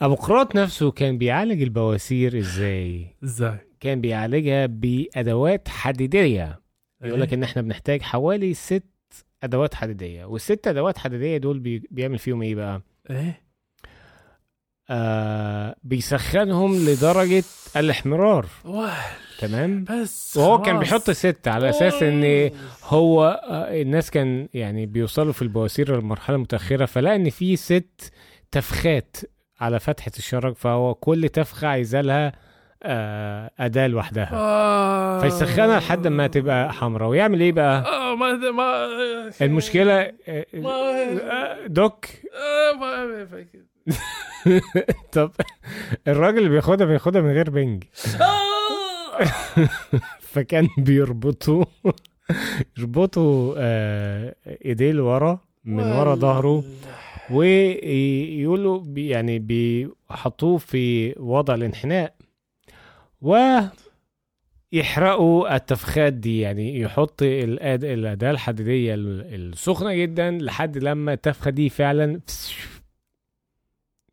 لأن ابوقراط نفسه كان بيعالج البواسير إزاي؟ إزاي؟ كان بيعالجها بأدوات حديدية. يقول لك إن إحنا بنحتاج حوالي ست أدوات حديدية والست أدوات حديدية دول بي... بيعمل فيهم إيه بقى؟ إيه؟ آه بيسخنهم لدرجة الإحمرار. تمام؟ بس وهو كان. بيحط ست على أساس إن هو آه، الناس كان يعني بيوصلوا في البواسير لمرحله متاخره فلقى إن في ست تفخات على فتحة الشرج فهو كل تفخة عايزه لها آه أداة لوحدها. آه. فيسخنها لحد ما تبقى حمراء. ويعمل إيه بقى؟ آه ما ما المشكلة ما آه، دوك. آه ما طب الراجل اللي بياخدها بياخدها من غير بنج. آه. فكان بيربطوا يربطوا آه، إيديه لورا من ورا ظهره. ويقولوا بي يعني بيحطوه في وضع الانحناء و يحرقوا التفخات دي. يعني يحط الأد- الأداة الحديدية ال- السخنة جدا لحد لما التفخة دي فعلا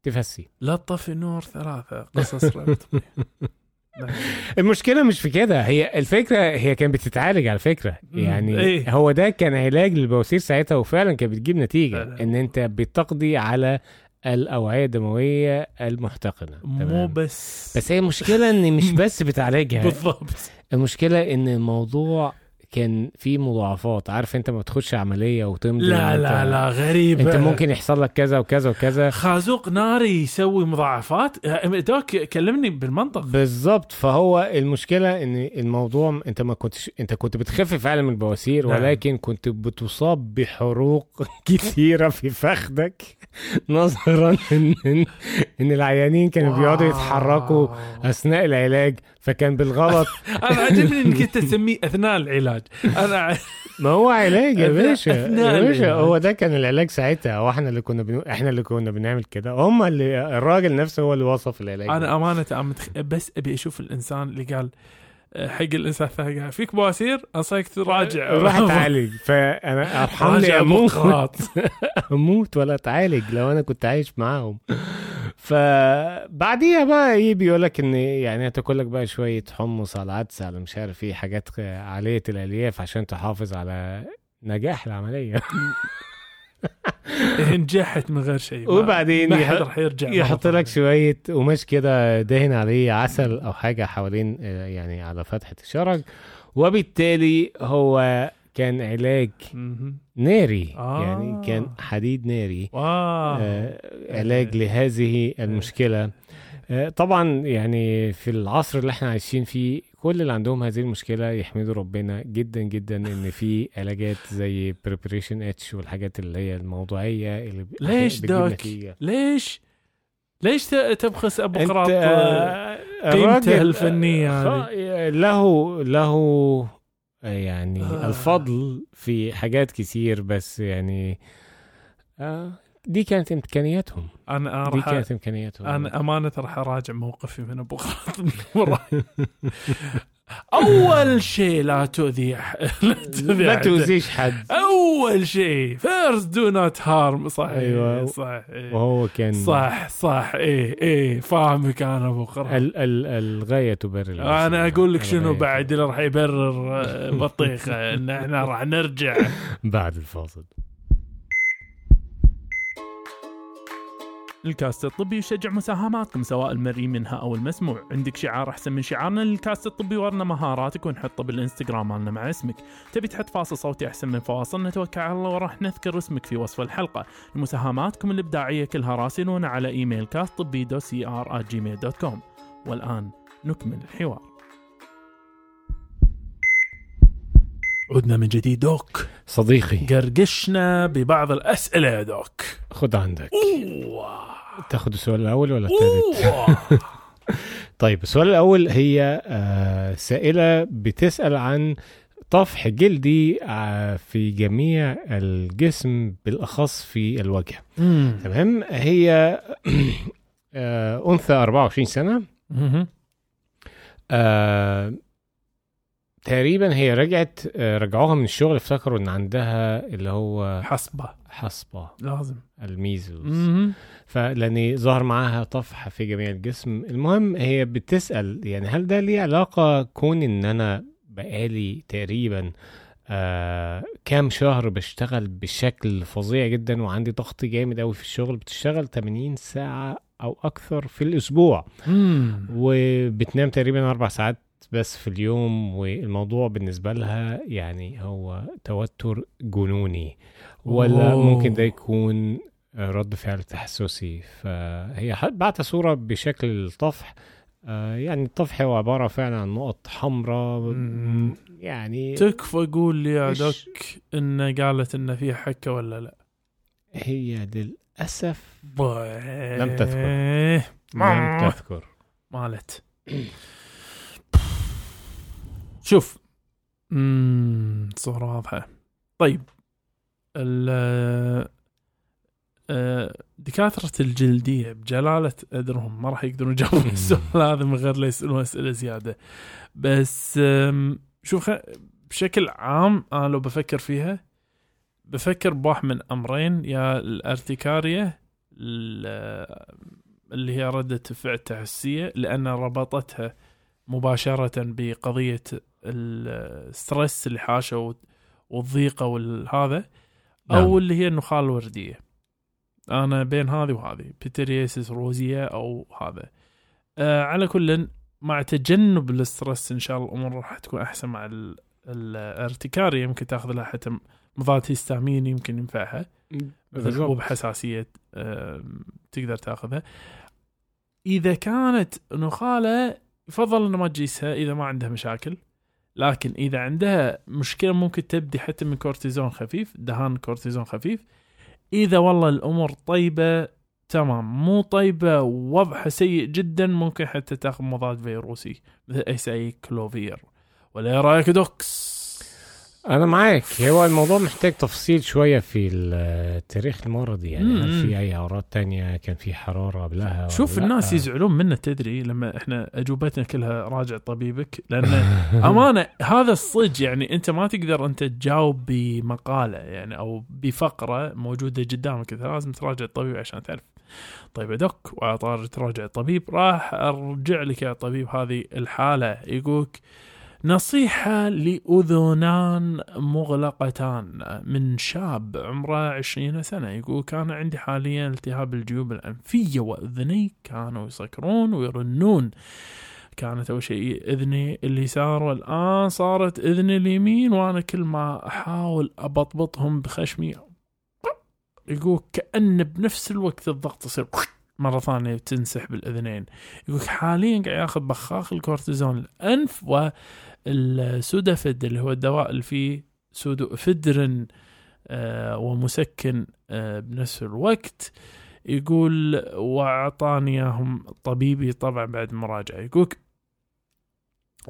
تفسي. لا تطفي النور ثلاثة. قصص لا. المشكلة مش في كده هي الفكرة هي كانت بتتعالج على فكرة. يعني إيه. هو ده كان علاج للبواسير ساعتها وفعلا كانت بتجيب نتيجة. إن أنت بتقضي على الأوعية الدموية المحتقنة مو؟ بس بس هي المشكلة إن مش بس بتعالجها بالضبط المشكلة إن الموضوع كان فيه مضاعفات. عارف انت ما تخش عملية وتمضي لا لا لا غريب. انت ممكن يحصل لك كذا وكذا وكذا. خازوق ناري يسوي مضاعفات. دوك كلمني بالمنطق. بالظبط فهو المشكلة إن الموضوع أنت ما كنتش أنت كنت بتخف فعلا من البواسير نعم. ولكن كنت بتصاب بحروق كثيره في فخدك نظرا ان ان, العيانين كانوا بيقعدوا يتحركوا أثناء العلاج. فكان بالغلط. أنا عجبني إنك أنت تسميه أثناء العلاج. أنا ع- ما هو علاج يا باشا أثناء يا باشا. هو ده كان العلاج ساعتها. وإحنا اللي كنا بنو... إحنا اللي كنا بنعمل كده. هم اللي الراجل نفسه هو اللي وصف العلاج أنا أمانة أنا متخ... بس أبي أشوف الإنسان اللي قال آه، حق الإنسان الثاني قال فيك بواسير؟ انصحك تراجع روح اتعالج فأنا ارحم لي راجع أموت. أموت ولا اتعالج لو أنا كنت عايش معاهم. فبعديها بقى إيه بيقول لك إن يعني هتاكل لك بقى شوية حمص على عدس على مش عارف إيه حاجات عالية الألياف عشان تحافظ على نجاح العملية. نجحت من غير شيء. وبعدين ما يح- حد راح يرجع يحط لك. شوية قماش كده دهن عليه عسل أو حاجة حوالين آه، يعني على فتحة الشرج. وبالتالي هو كان علاج. ناري آه. يعني كان حديد ناري. آه، علاج لهذه المشكلة. آه، طبعا يعني في العصر اللي إحنا عايشين فيه كل اللي عندهم هذه المشكلة يحمدوا ربنا جدا جدا إن في علاجات زي Preparation H والحاجات اللي هي الموضوعية اللي ليش دوك؟ ليش؟ ليش تبخس أبو قراط؟ آه، آه، قيمته آه، له له آه، يعني آه. الفضل في حاجات كتير بس يعني آه، دي كانت إمكانياتهم أنا دي راح كانت إمكانياتهم أنا أمانة راح أراجع موقفي من أبو من وراي. أول شيء لا تؤذي لا تؤذي لا. تؤذيش حد أول شيء first do not harm صح أيوة. صح إيه. وهو كان صح صح إيه إيه فاهمك أنا أبو قراط ال ال الغاية تبرر. أنا أقول لك شنو بعد اللي راح يبرر آه، بطيخة إن إحنا راح نرجع بعد الفاصل الكاست الطبي يشجع مساهماتكم سواء المرئي منها أو المسموع. عندك شعار أحسن من شعارنا للكاست الطبي ورنا مهاراتك ونحطه بالإنستغرام مالنا مع اسمك. تبي تحط فاصل صوتي أحسن من فواصل؟ نتوكل على الله وراح نذكر اسمك في وصف الحلقة. مساهماتكم الإبداعية كلها راسلونا على إيميل كاست طبي dot cr Gmail dot com والآن نكمل الحوار. عدنا من جديد دوك. صديقي. قرقشنا ببعض الأسئلة يا دوك. خد عندك. أوه. تاخد السؤال الأول ولا الثالث. طيب السؤال الأول هي آه سائلة بتسأل عن طفح جلدي آه في جميع الجسم بالأخص في الوجه. تمام هي آه أنثى 24 سنة مهم. آه تقريبا هي رجعت آه رجعوها من الشغل افتكروا إن عندها اللي هو حسبة حصبة. لازم. الميزلز مهم. فلان ظهر معاها طفح في جميع الجسم. المهم هي بتسأل يعني هل ده ليه علاقة كون إن أنا بقالي تقريبا آه كام شهر بشتغل بشكل فظيع جدا وعندي ضغط جامد قوي في الشغل بتشتغل 80 ساعة أو أكثر في الأسبوع. مم. وبتنام تقريبا أربع ساعات بس في اليوم والموضوع بالنسبة لها يعني هو توتر جنوني ولا أوه. ممكن ده يكون رد فعل تحسسي فهي بعت صورة بشكل الطفح آه، يعني الطفح هو عبارة فعلا عن نقط حمراء. يعني تكفى قول لي يا دوك إن قالت إن في حكة ولا لا هي للأسف لم تذكر. لم. تذكر مالت شوف. امم صورة واضحة. طيب. ال آه، دكاترة الجلدية بجلالة قدرهم ما راح يقدرون يجاوبون السؤال هذا من غير لا يسألون أسئلة زيادة. بس شوف. بشكل عام أنا لو بفكر فيها بفكر بواحد من أمرين. يا الارتكارية ال- اللي هي ردة فعل تحسية لأن ربطتها مباشرة بقضية ال stress اللي حاشه وال- والضيقة والهذا أو نعم. اللي هي النخاع الوردية. أنا بين هذه وهذه pityriasis rosea أو هذا. آه على كل مع تجنب ال stress إن شاء الله الأمور راح تكون أحسن مع ال- ال urticaria يمكن تأخذ لها حتى مضاد هيستامين يمكن ينفعها. مثل. حبوب حساسيه آم، تقدر تأخذها. إذا كانت نخالة يفضل إنه ما تجيسها إذا ما عندها مشاكل. لكن إذا عندها مشكلة ممكن تبدي حتى من كورتيزون خفيف دهان كورتيزون خفيف. إذا والله الأمور طيبة تمام. مو طيبة ووضعها سيء جدا ممكن حتى تاخذ مضاد فيروسي مثل اي كلوفير. ولا إيه رأيك دوكس؟ أنا معاك. هو الموضوع محتاج تفصيل شوية في التاريخ المرضي يعني هل. في أي اعراض تانية؟ كان في حرارة قبلها شوف الناس؟ يزعلون منا تدري لما إحنا أجوبتنا كلها راجع طبيبك؟ لأن أمانة هذا الصج يعني أنت ما تقدر أنت تجاوب بمقالة يعني أو بفقرة موجودة قدامك. أنت لازم تراجع الطبيب عشان تعرف. طيب يا دك وعطار تراجع الطبيب راح أرجع لك يا طبيب هذه الحالة. يقولك نصيحة لأذنان مغلقتان من شاب عمره عشرين سنة. يقول كان عندي حاليا التهاب الجيوب الأنفية وأذني كانوا يسكرون ويرنون. كانت أول شيء إذني اليسار والآن صارت إذني اليمين وأنا كل ما أحاول أبطبطهم بخشمي. يقول كأن بنفس الوقت الضغط يصير مرة ثانية تنسح بالأذنين يقول حاليا قاعد ياخذ بخاخ الكورتيزون الأنف والسودافيد اللي هو الدواء اللي فيه سودوفيدرين آه ومسكن آه بنفس الوقت يقول واعطاني اياهم طبيبي طبعا بعد مراجعة يقول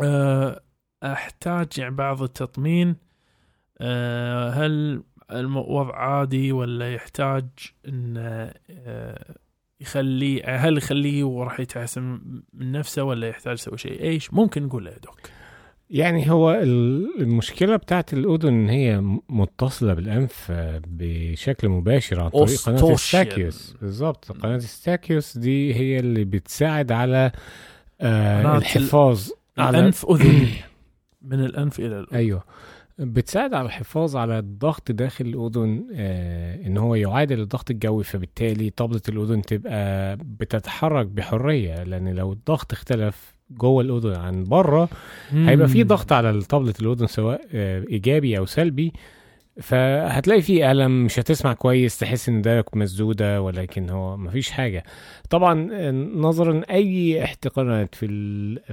آه أحتاج يعني بعض التطمين هل الوضع عادي ولا يحتاج إن يخليه هل يخليه وراح يتحسن من نفسه ولا يحتاج يسوي شيء؟ إيش؟ ممكن نقول له دوك يعني هو ال- المشكلة بتاعت الأذن إن هي متصلة بالأنف بشكل مباشر عن طريق قناة. الستاكيوس بالظبط. قناة الستاكيوس دي هي اللي بتساعد على آه الحفاظ على الأنف أذنية. من الأنف إلى الأذن. أيوه. بتساعد على الحفاظ على الضغط داخل الأذن آه إن هو يعادل الضغط الجوي فبالتالي طبلة الأذن تبقى بتتحرك بحرية لأن لو الضغط اختلف جوه الأذن عن بره هيبقى في. ضغط على طبلة الأذن سواء آه، إيجابي أو سلبي فهتلاقي فيه ألم مش هتسمع كويس تحس إن دارك مسدودة ولكن هو مفيش حاجة طبعا نظرا أي احتقانات في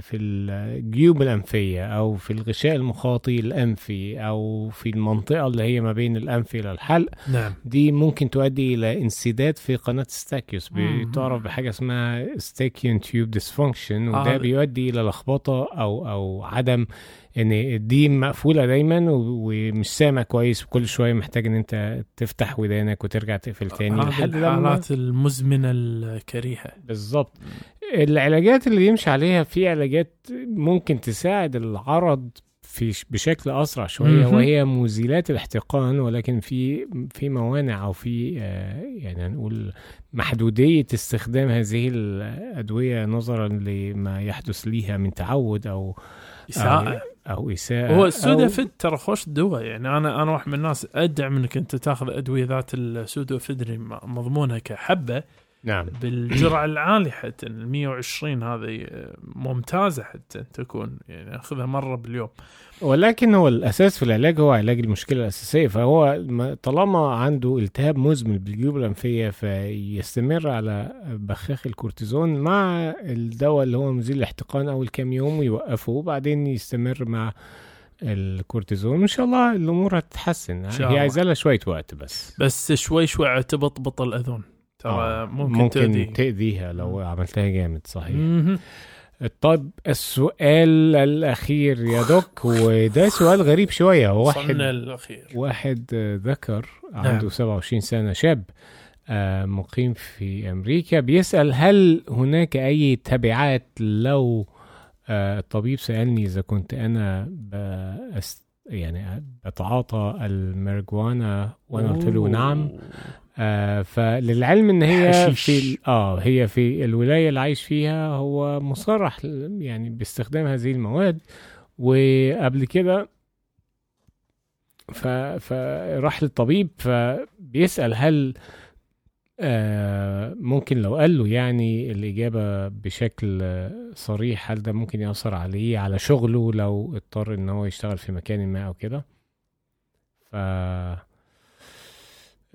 في الجيوب الأنفية أو في الغشاء المخاطي الأنفي أو في المنطقة اللي هي ما بين الانف إلى الحلق نعم دي ممكن تؤدي إلى انسداد في قناة ستاكيوس. بتعرف بحاجة اسمها eustachian tube dysfunction وده آه. بيؤدي إلى لخبطة أو أو عدم إن دي مقفولة دايما ومش سامع كويس وكل شوية محتاج إن أنت تفتح ودانك وترجع تقفل تاني. لحد الحالات المزمنة الكريهة. بالظبط. العلاجات اللي يمشي عليها في علاجات ممكن تساعد العرض في بشكل أسرع شوية. وهي مزيلات الاحتقان ولكن في في موانع أو في آه، يعني هنقول محدودية استخدام هذه الأدوية نظرا لما يحدث ليها من تعود أو اساءه أو إساءة هو السودافيد ترى خوش دواء يعني أنا أنا واحد من الناس أدعم إنك أنت تاخذ أدوية ذات السودوفيدرين مضمونها كحبة. نعم. بالجرعة العالية حتى ال 120 هذه ممتازة حتى تكون يعني أخذها مرة باليوم. ولكن هو الأساس في العلاج هو علاج المشكلة الأساسية فهو ما- طالما عنده التهاب مزمن بالجيوب الأنفية فيستمر على بخاخ الكورتيزون مع الدواء اللي هو مزيل الاحتقان أول كام يوم ويوقفه وبعدين يستمر مع الكورتيزون. ان شاء الله الأمور هتتحسن. هي. عايزة لها شوية وقت بس. بس شوي شوي تبطبط الاذن ترى آه، ممكن, ممكن تؤذي تأذيها لو عملتها جامد صحيح. طيب السؤال الأخير يا دوك وده سؤال غريب شوية هو واحد الأخير واحد ذكر عنده نعم. 27 سنة شاب آه، مقيم في أمريكا بيسأل هل هناك أي تبعات لو آه، الطبيب سألني إذا كنت أنا بأست يعني بتعاطى المارجوانا وأنا قلت له. نعم آه فللعلم إن هي حشيش. في آه هي في الولاية اللي عايش فيها هو مصرح يعني باستخدام هذه المواد وقبل كده ف فراح للطبيب فبيسأل هل آه ممكن لو قال له يعني الإجابة بشكل صريح هل ده ممكن يأثر عليه على شغله لو اضطر إن هو يشتغل في مكان ما أو كده ف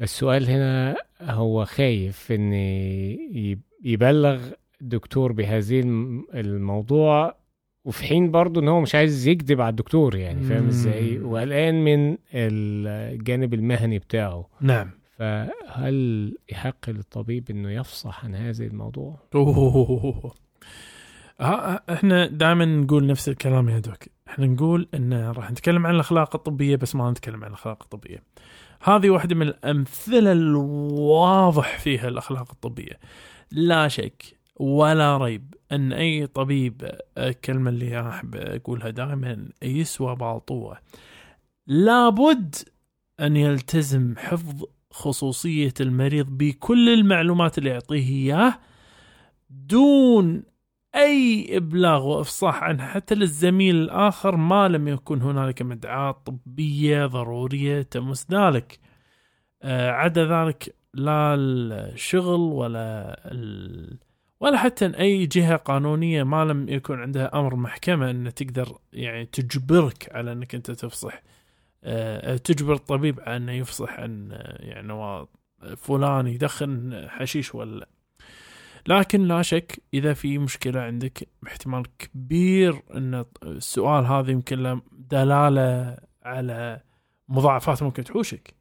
السؤال هنا هو خايف يب- يبلغ دكتور بهذه الم- الموضوع وفي حين برضه إن هو مش عايز يكذب على الدكتور يعني فاهم. إزاي؟ وقلقان من الجانب المهني بتاعه. نعم. فهل يحق للطبيب إنه يفصح عن هذا الموضوع؟ أوه. ها إحنا دائما نقول نفس الكلام يا دوك. إحنا نقول إن راح نتكلم عن الأخلاق الطبية بس ما نتكلم عن الأخلاق الطبية. هذه واحدة من الأمثلة الواضح فيها الأخلاق الطبية. لا شك ولا ريب إن أي طبيب الكلمة اللي احب اقولها دائما يسوى بالطوه لابد أن يلتزم حفظ خصوصية المريض بكل المعلومات اللي يعطيه إياه دون أي إبلاغ وإفصاح عنها حتى للزميل الآخر ما لم يكن هنالك مدعاة طبية ضرورية تمس ذلك. آه، عدا ذلك لا الشغل ولا ال... ولا حتى أي جهة قانونية ما لم يكن عندها أمر محكمة أن تقدر يعني تجبرك على أنك أنت تفصح. آه، تجبر الطبيب على انه يفصح عن آه، يعني فلان يدخن حشيش ولا لكن لا شك إذا في مشكلة عندك احتمال كبير إن السؤال هذا يمكن له دلالة على مضاعفات ممكن تحوشك.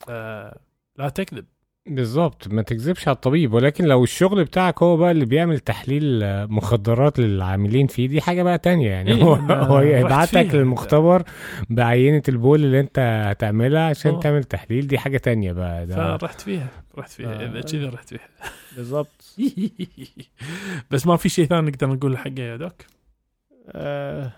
فلا تكذب. بالظبط ما تكذبش على الطبيب. ولكن لو الشغل بتاعك هو بقى اللي بيعمل تحليل آه، مخدرات للعاملين فيه دي حاجة بقى تانية يعني. إيه، هو ما هو يبعتك. للمختبر بعينة البول اللي انت هتعملها عشان آه. تعمل تحليل. دي حاجة تانية بقى. ده فرحت فيها رحت فيها. آه. إذا كذا رحت فيها. بالظبط. بس ما في شيء ثاني نقدر نقول حقه يا دوك؟ آه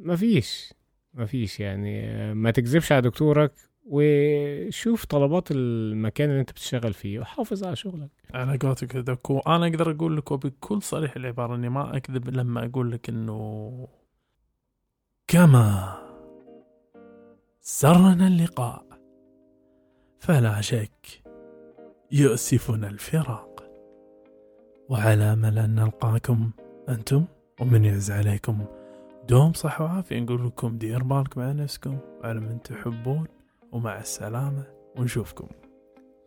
مفيش مفيش يعني. آه، ما تكذبش على دكتورك. وشوف طلبات المكان اللي انت بتشتغل فيه وحافظ على شغلك. على قولتك يا دوك وأنا أقدر أقول لك وبكل صريح العبارة إني ما أكذب لما أقول لك إنه كما سرنا اللقاء فلا شك يؤسفنا الفراق. وعلى امل ان نلقاكم أنتم ومن يعز عليكم دوم صح وعافية. نقول لكم دير بالكم على نفسكم على من تحبون. ومع السلامة ونشوفكم.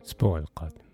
الأسبوع القادم.